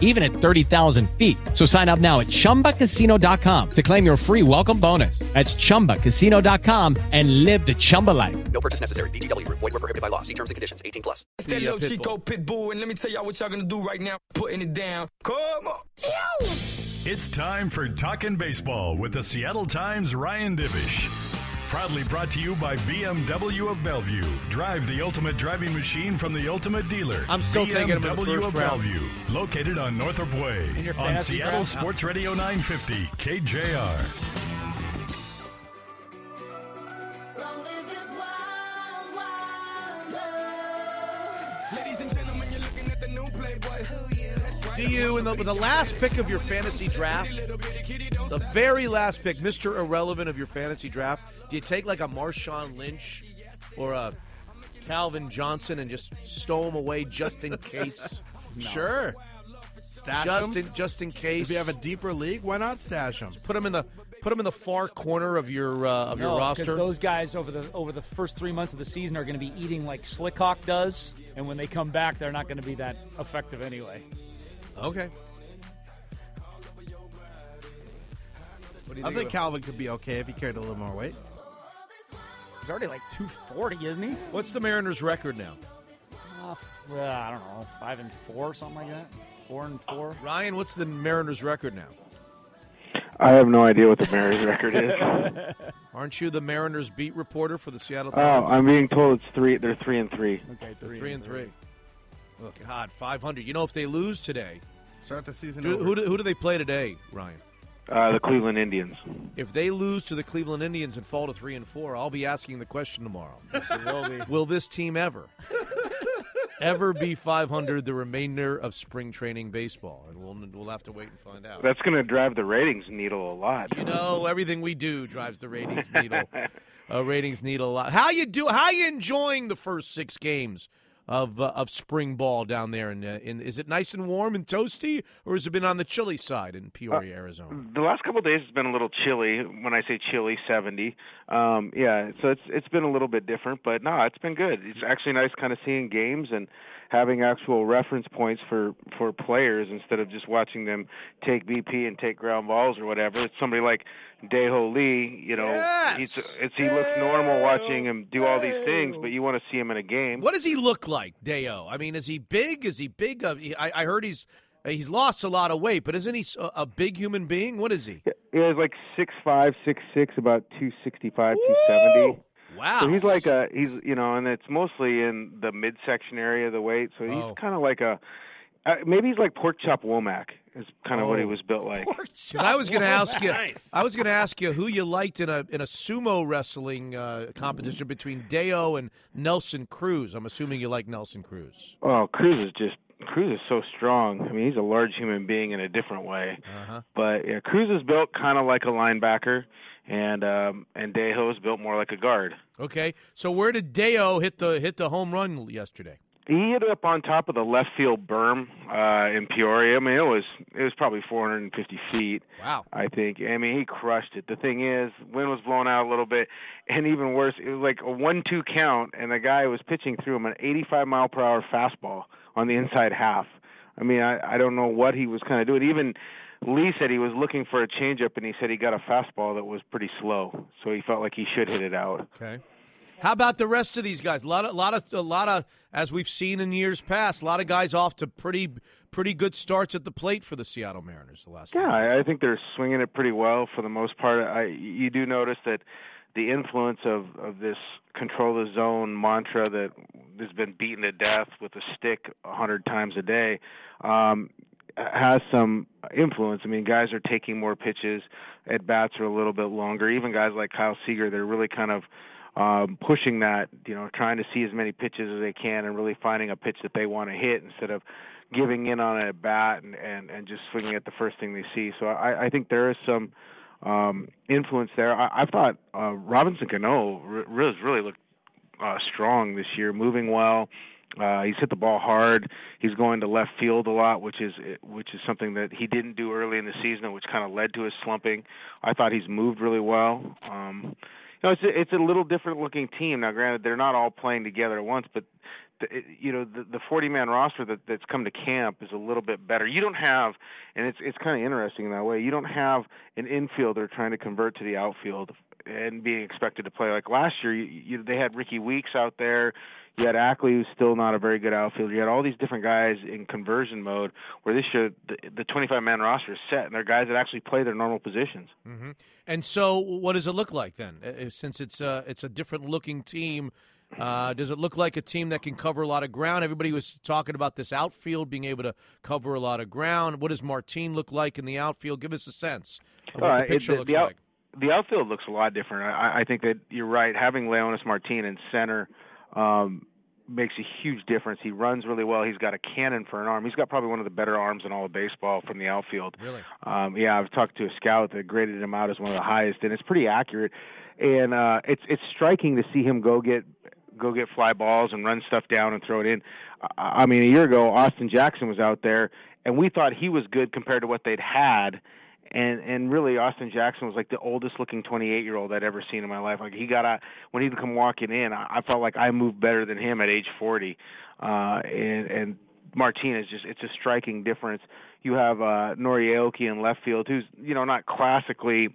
even at 30,000 feet. So sign up now at chumbacasino.com to claim your free welcome bonus. That's chumbacasino.com and live the Chumba life. No purchase necessary. VGW Group. Void were prohibited by law. See terms and conditions. 18 plus. It's that little Chico Pitbull, and let me tell y'all what y'all gonna do right now. Putting it down. Come on. It's time for Talking Baseball with the Seattle Times' Ryan Divish. Proudly brought to you by BMW of Bellevue. Drive the ultimate driving machine from the ultimate dealer. I'm still taking in the BMW first of round. Bellevue, located on Northup Way. On Seattle? Sports Radio 950, KJR. Ladies and gentlemen, you're looking at the new Playboy. That's right. Do you, in the, with the last pick of your fantasy draft, the very last pick, Mr. Irrelevant of your fantasy draft, do you take like a Marshawn Lynch or a Calvin Johnson and just stow him away just in case? Sure. Stash Just them. in, just in case. If you have a deeper league, why not stash them? put him in the put him in the far corner of your uh, of your roster. because those guys over the over the first three months of the season are going to be eating like Slickhawk does, and when they come back, they're not going to be that effective anyway. okay. What do you I think think Calvin could be okay if he carried a little more weight. He's already like 240, isn't he? What's the Mariners' record now? Uh, f- uh, I don't know, five and four, something like that. Four and four. Ryan, what's the Mariners' record now? I have no idea what the Mariners record is. Aren't you the Mariners beat reporter for the Seattle Times? oh, I'm being told it's three. They're three and three. Okay, They're three and three. Oh, God, 500. You know, if they lose today, Start the season do, over. who, do, who do they play today, Ryan? Uh, the Cleveland Indians. If they lose to the Cleveland Indians and fall to three and four, I'll be asking the question tomorrow: will be. Will this team ever, ever be 500 the remainder of spring training baseball? And we'll we'll have to wait and find out. That's going to drive the ratings needle a lot. You know, everything we do drives the ratings needle. uh, ratings needle a lot. How you do? How you enjoying the first six games of uh, of spring ball down there? In, uh, in is it nice and warm and toasty, or has it been on the chilly side in Peoria, Arizona? The last couple of days has been a little chilly. When I say chilly, seventy. Um, yeah, so it's it's been a little bit different, but no, it's been good. It's actually nice, kind of seeing games and having actual reference points for for players instead of just watching them take BP and take ground balls or whatever. It's somebody like Daeho Lee. You know, Yes! he's it's he looks normal watching him do all these things, but you want to see him in a game. What does he look like, Daeho? I mean, is he big? Is he big? Uh, he- I, I heard he's he's lost a lot of weight, but isn't he a big human being? What is he? Yeah, he's like six five, six six, about two sixty five, two seventy. Wow. So he's like a he's you know, and it's mostly in the midsection area of the weight. So he's Oh. kind of like a uh, maybe he's like pork chop Womack is kind of what he Oh. was built like. 'Cause I was going to ask you. I was going to ask you who you liked in a in a sumo wrestling uh, competition between Daeho and Nelson Cruz. I'm assuming you like Nelson Cruz. Oh, Cruz is just Cruz is so strong. I mean, he's a large human being in a different way. Uh-huh. But yeah, Cruz is built kind of like a linebacker, and um, and Daeho is built more like a guard. Okay, so where did Daeho hit the hit the home run yesterday? He hit it up on top of the left field berm uh, in Peoria. I mean, it was it was probably 450 feet. Wow. I think. I mean, he crushed it. The thing is, wind was blowing out a little bit, and even worse, it was like a one-two count, and the guy was pitching through him an 85 mile per hour fastball on the inside half. I mean, I I don't know what he was kind of doing. Even Lee said he was looking for a changeup, and he said he got a fastball that was pretty slow, so he felt like he should hit it out. Okay. How about the rest of these guys? A lot of, lot of, a lot of, as we've seen in years past, a lot of guys off to pretty, pretty good starts at the plate for the Seattle Mariners the last. Yeah, I, I think they're swinging it pretty well for the most part. I you do notice that the influence of of this control the zone mantra that has been beaten to death with a stick a hundred times a day um, has some influence. I mean, guys are taking more pitches, at bats are a little bit longer. Even guys like Kyle Seager, they're really kind of um, pushing that, you know, trying to see as many pitches as they can and really finding a pitch that they want to hit instead of giving in on a bat and, and, and just swinging at the first thing they see. So I, I think there is some um, influence there. I, I thought uh, Robinson Cano re- really, really looked uh, strong this year, moving well. Uh, he's hit the ball hard. He's going to left field a lot, which is which is something that he didn't do early in the season, which kind of led to his slumping. I thought he's moved really well. Um, you know, it's a, it's a little different looking team now. Granted, they're not all playing together at once, but you know the the 40 man roster that that's come to camp is a little bit better. You don't have, and it's it's kind of interesting in that way. You don't have an infielder trying to convert to the outfield and being expected to play like last year. You, you they had Rickie Weeks out there. You had Ackley, who's still not a very good outfielder. You had all these different guys in conversion mode. Where this year, the, the 25 man roster is set, and they're guys that actually play their normal positions. Mm-hmm. And so, what does it look like then? Uh, Since it's a it's a different looking team, uh, does it look like a team that can cover a lot of ground? Everybody was talking about this outfield being able to cover a lot of ground. What does Martin look like in the outfield? Give us a sense of what Uh, the it- picture the- looks the out- like. the outfield looks a lot different. I, I think that you're right. Having Leonys Martin in center um, makes a huge difference. He runs really well. He's got a cannon for an arm. He's got probably one of the better arms in all of baseball from the outfield. Really? Um, yeah, I've talked to a scout that graded him out as one of the highest, and it's pretty accurate. And uh, it's it's striking to see him go get go get fly balls and run stuff down and throw it in. I mean, a year ago, Austin Jackson was out there, and we thought he was good compared to what they'd had. And and really, Austin Jackson was like the oldest looking 28 year old I'd ever seen in my life. Like he got out when he'd come walking in, I, I felt like I moved better than him at age 40. Uh, and and Martinez just it's a striking difference. You have uh, Nori Aoki in left field, who's you know not classically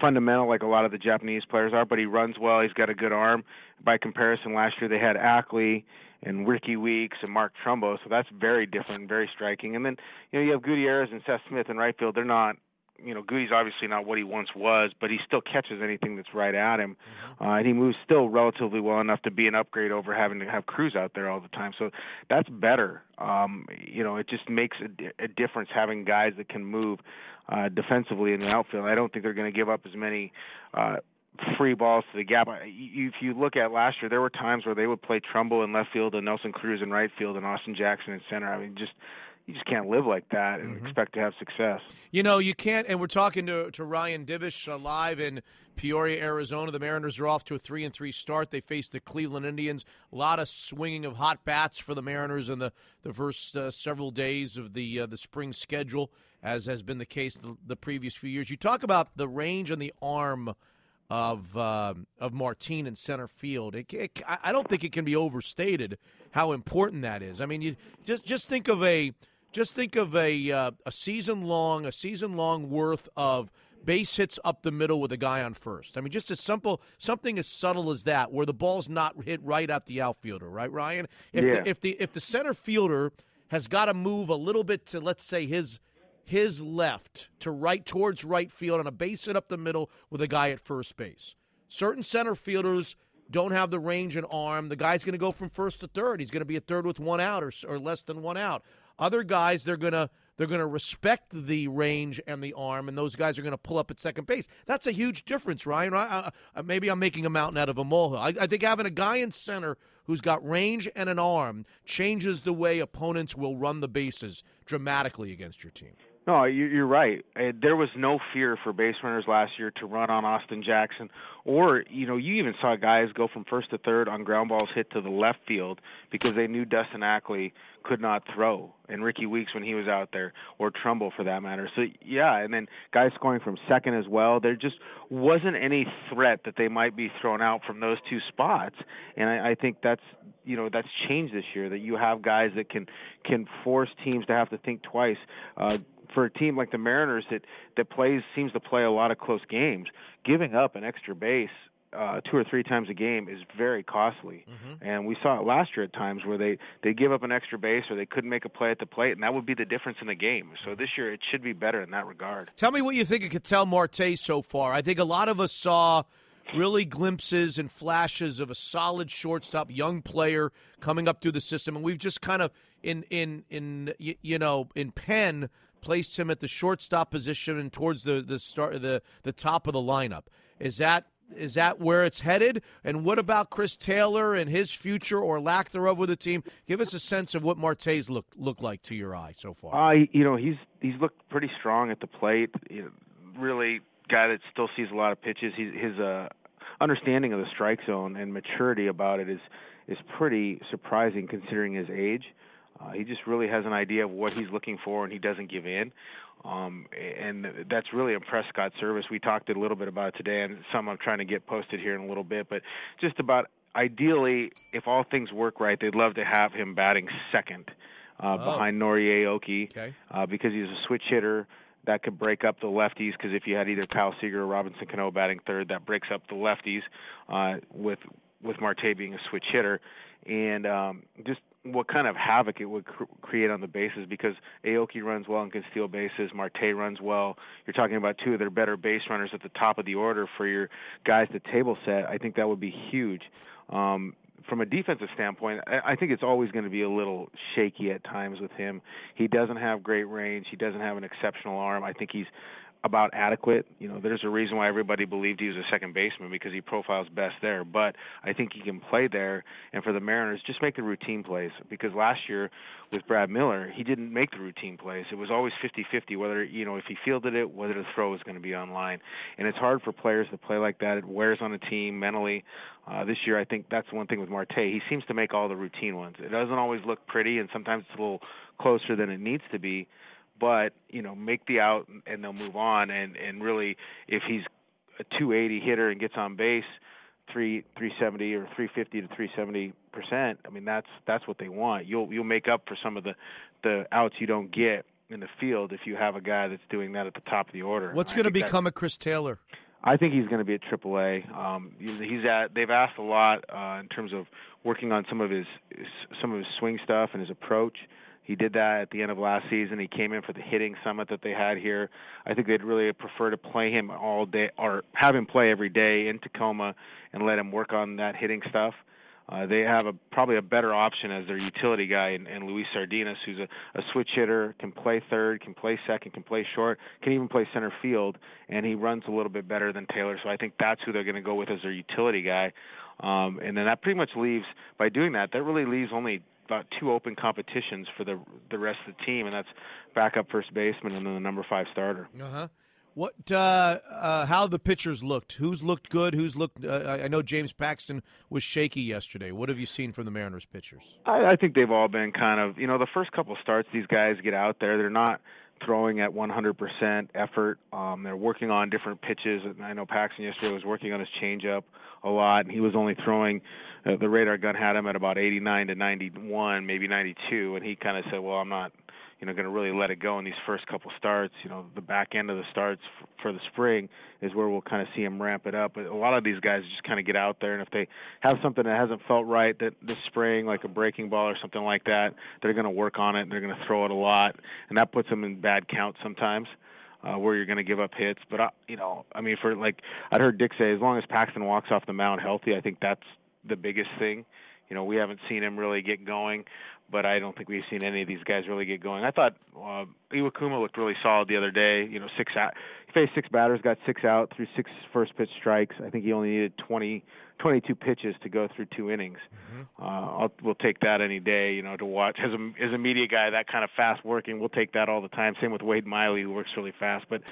fundamental like a lot of the Japanese players are, but he runs well. He's got a good arm. By comparison, last year they had Ackley and Rickie Weeks and Mark Trumbo, so that's very different, very striking. And then you know you have Gutierrez and Seth Smith in right field. They're not. You know, Goody's obviously not what he once was, but he still catches anything that's right at him, uh, and he moves still relatively well enough to be an upgrade over having to have Cruz out there all the time. So that's better. Um, you know, it just makes a, a difference having guys that can move uh, defensively in the outfield. I don't think they're going to give up as many uh, free balls to the gap. If you look at last year, there were times where they would play Trumbo in left field and Nelson Cruz in right field and Austin Jackson in center. I mean, just you just can't live like that and expect to have success. You know, you can't, and we're talking to, to Ryan Divish uh, live in Peoria, Arizona. The Mariners are off to a three and three start. They face the Cleveland Indians. A lot of swinging of hot bats for the Mariners in the the first uh, several days of the uh, the spring schedule, as has been the case the, the previous few years. You talk about the range and the arm of um of Martin in center field. It, it, I I don't think it can be overstated how important that is. I mean, you just just think of a just think of a uh, a season long a season long worth of base hits up the middle with a guy on first. I mean, just as simple something as subtle as that, where the ball's not hit right at the outfielder, right, Ryan? If Yeah. the, if the if the center fielder has got to move a little bit to let's say his his left to right towards right field on a base hit up the middle with a guy at first base. Certain center fielders don't have the range and arm. The guy's going to go from first to third. He's going to be a third with one out or, or less than one out. Other guys, they're to they're to respect the range and the arm, and those guys are to pull up at second base. That's a huge difference, Ryan. I, I, maybe I'm making a mountain out of a molehill. I, I think having a guy in center who's got range and an arm changes the way opponents will run the bases dramatically against your team. No, you- you're right. Uh, There was no fear for base runners last year to run on Austin Jackson, or you know, you even saw guys go from first to third on ground balls hit to the left field because they knew Dustin Ackley could not throw, and Rickie Weeks when he was out there, or Trumbo for that matter. So yeah, and then guys scoring from second as well. There just wasn't any threat that they might be thrown out from those two spots, and I, I think that's you know that's changed this year that you have guys that can can force teams to have to think twice. Uh, for a team like the Mariners that that plays seems to play a lot of close games, giving up an extra base uh, two or three times a game is very costly. And we saw it last year at times where they they give up an extra base or they couldn't make a play at the plate, and that would be the difference in the game. So this year it should be better in that regard. Tell me what you think of Ketel Marte so far. I think a lot of us saw really glimpses and flashes of a solid shortstop, young player coming up through the system, and we've just kind of in in in you know in Penn placed him at the shortstop position and towards the the start the the top of the lineup. Is that is that where it's headed? And what about Chris Taylor and his future or lack thereof with the team? Give us a sense of what Marte's look look like to your eye so far. Uh, you know, he's he's looked pretty strong at the plate. You know, really, guy that still sees a lot of pitches. He's his uh understanding of the strike zone and maturity about it is is pretty surprising considering his age. Uh, he just really has an idea of what he's looking for, and he doesn't give in. Um, and that's really impressed Scott Servais. We talked a little bit about it today, and some I'm trying to get posted here in a little bit. But just about ideally, if all things work right, they'd love to have him batting second uh, Oh. behind Nori Aoki Okay. uh, because he's a switch hitter that could break up the lefties. Because if you had either Kyle Seager or Robinson Cano batting third, that breaks up the lefties uh, with with Marte being a switch hitter, and um, just what kind of havoc it would cr- create on the bases because Aoki runs well and can steal bases. Marte runs well. You're talking about two of their better base runners at the top of the order for your guys to table set. I think that would be huge. Um, from a defensive standpoint, I I think it's always going to be a little shaky at times with him. He doesn't have great range. He doesn't have an exceptional arm. I think he's about adequate. You know, there's a reason why everybody believed he was a second baseman because he profiles best there. But I think he can play there. And for the Mariners, just make the routine plays because last year with Brad Miller, he didn't make the routine plays. It was always 50-50 whether you know if he fielded it, whether the throw was going to be online. And it's hard for players to play like that. It wears on a team mentally. Uh, this year, I think that's one thing with Marte. He seems to make all the routine ones. It doesn't always look pretty, and sometimes it's a little closer than it needs to be but you know make the out and they'll move on and and really if he's a 280 hitter and gets on base 3 370 or 350 to 370 percent I mean that's that's what they want you'll you'll make up for some of the the outs you don't get in the field if you have a guy that's doing that at the top of the order What's going to think that- become of Chris Taylor? I think he's going to be at AAA. Um, he's he's at. They've asked a lot uh, in terms of working on some of his, his some of his swing stuff and his approach. He did that at the end of last season. He came in for the hitting summit that they had here. I think they'd really prefer to play him all day or have him play every day in Tacoma and let him work on that hitting stuff. Uh, they have a probably a better option as their utility guy in, in Luis Sardinas, who's a, a switch hitter, can play third, can play second, can play short, can even play center field, and he runs a little bit better than Taylor. So I think that's who they're going to go with as their utility guy. Um, and then that pretty much leaves by doing that, that really leaves only about two open competitions for the the rest of the team, and that's backup first baseman and then the number five starter. Uh huh. What? Uh, uh, how the pitchers looked? Who's looked good? Who's looked? Uh, I- I know James Paxton was shaky yesterday. What have you seen from the Mariners pitchers? I, I think they've all been kind of, you know, the first couple starts, these guys get out there. They're not throwing at 100% effort. Um, they're working on different pitches. And I know Paxton yesterday was working on his changeup a lot, and he was only throwing. Uh, the radar gun had him at about 89 to 91, maybe 92, and he kind of said, "Well, I'm not." You know, going to really let it go in these first couple starts. You know, the back end of the starts f- for the spring is where we'll kind of see him ramp it up. But a lot of these guys just kind of get out there, and if they have something that hasn't felt right that this spring, like a breaking ball or something like that, they're going to work on it and they're going to throw it a lot, and that puts them in bad counts sometimes. Uh, where you're going to give up hits, but I, you know, I mean, for like I'd heard Dick say, as long as Paxton walks off the mound healthy, I think that's the biggest thing. You know, we haven't seen him really get going, but I don't think we've seen any of these guys really get going. I thought uh, Iwakuma looked really solid the other day. You know, six out, he faced six batters, got six out through six first pitch strikes. I think he only needed 20, 22 pitches to go through two innings. Uh, I'll, we'll take that any day. You know, to watch as a as a media guy, that kind of fast working, we'll take that all the time. Same with Wade Miley, who works really fast. But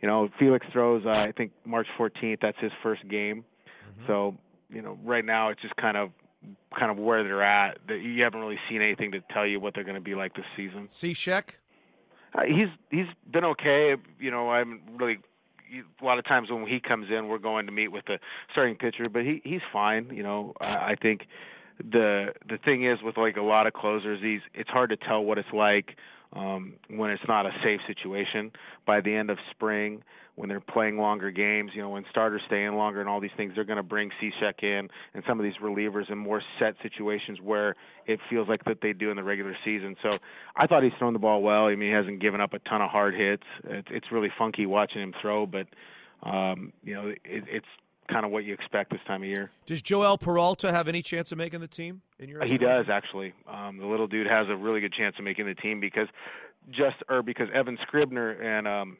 you know, Felix throws. Uh, I think March 14th. That's his first game. So you know, right now it's just kind of kind of where they're at. That you haven't really seen anything to tell you what they're going to be like this season. Cishek? Uh, he's he's been okay. You know, I haven't really. A lot of times when he comes in, we're going to meet with the starting pitcher, but he he's fine. You know, I, I think the the thing is with like a lot of closers, these it's hard to tell what it's like um, when it's not a safe situation. By the end of spring, when they're playing longer games, you know, when starters stay in longer and all these things, they're going to bring Cishek in and some of these relievers in more set situations where it feels like that they do in the regular season. So I thought he's thrown the ball well. I mean, he hasn't given up a ton of hard hits. It's, it's really funky watching him throw, but um, you know, it, it's kind of what you expect this time of year. Does Joel Peralta have any chance of making the team? In your He does actually. Um, the little dude has a really good chance of making the team because just or because Evan Scribner and um,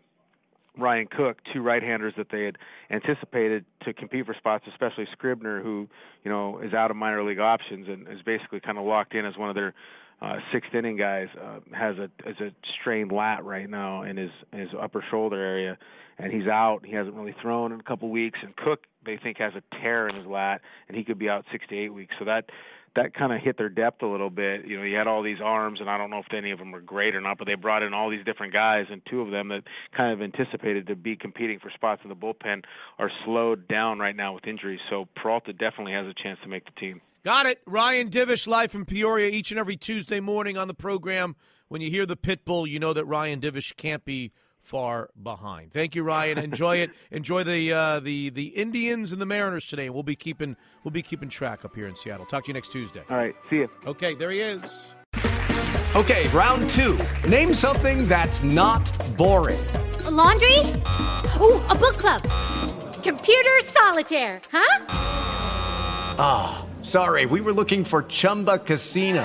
Ryan Cook, two right-handers that they had anticipated to compete for spots, especially Scribner, who you know is out of minor league options and is basically kind of locked in as one of their uh, sixth inning guys. Uh, has a has a strained lat right now in his in his upper shoulder area, and he's out. He hasn't really thrown in a couple weeks. And Cook they think has a tear in his lat, and he could be out six to eight weeks. So that that kind of hit their depth a little bit. You know, he had all these arms, and I don't know if any of them were great or not, but they brought in all these different guys, and two of them that kind of anticipated to be competing for spots in the bullpen are slowed down right now with injuries. So Peralta definitely has a chance to make the team. Got it. Ryan Divish live from Peoria each and every Tuesday morning on the program. When you hear the pit bull, you know that Ryan Divish can't be far behind. Thank you, Ryan. Enjoy it. Enjoy the uh, the the Indians and the Mariners today. We'll be keeping we'll be keeping track up here in Seattle. Talk to you next Tuesday. All right, see you. Okay, there he is. Okay, round two. Name something that's not boring. A laundry? Ooh, a book club. Computer solitaire, huh? Ah, sorry, we were looking for Chumba Casino.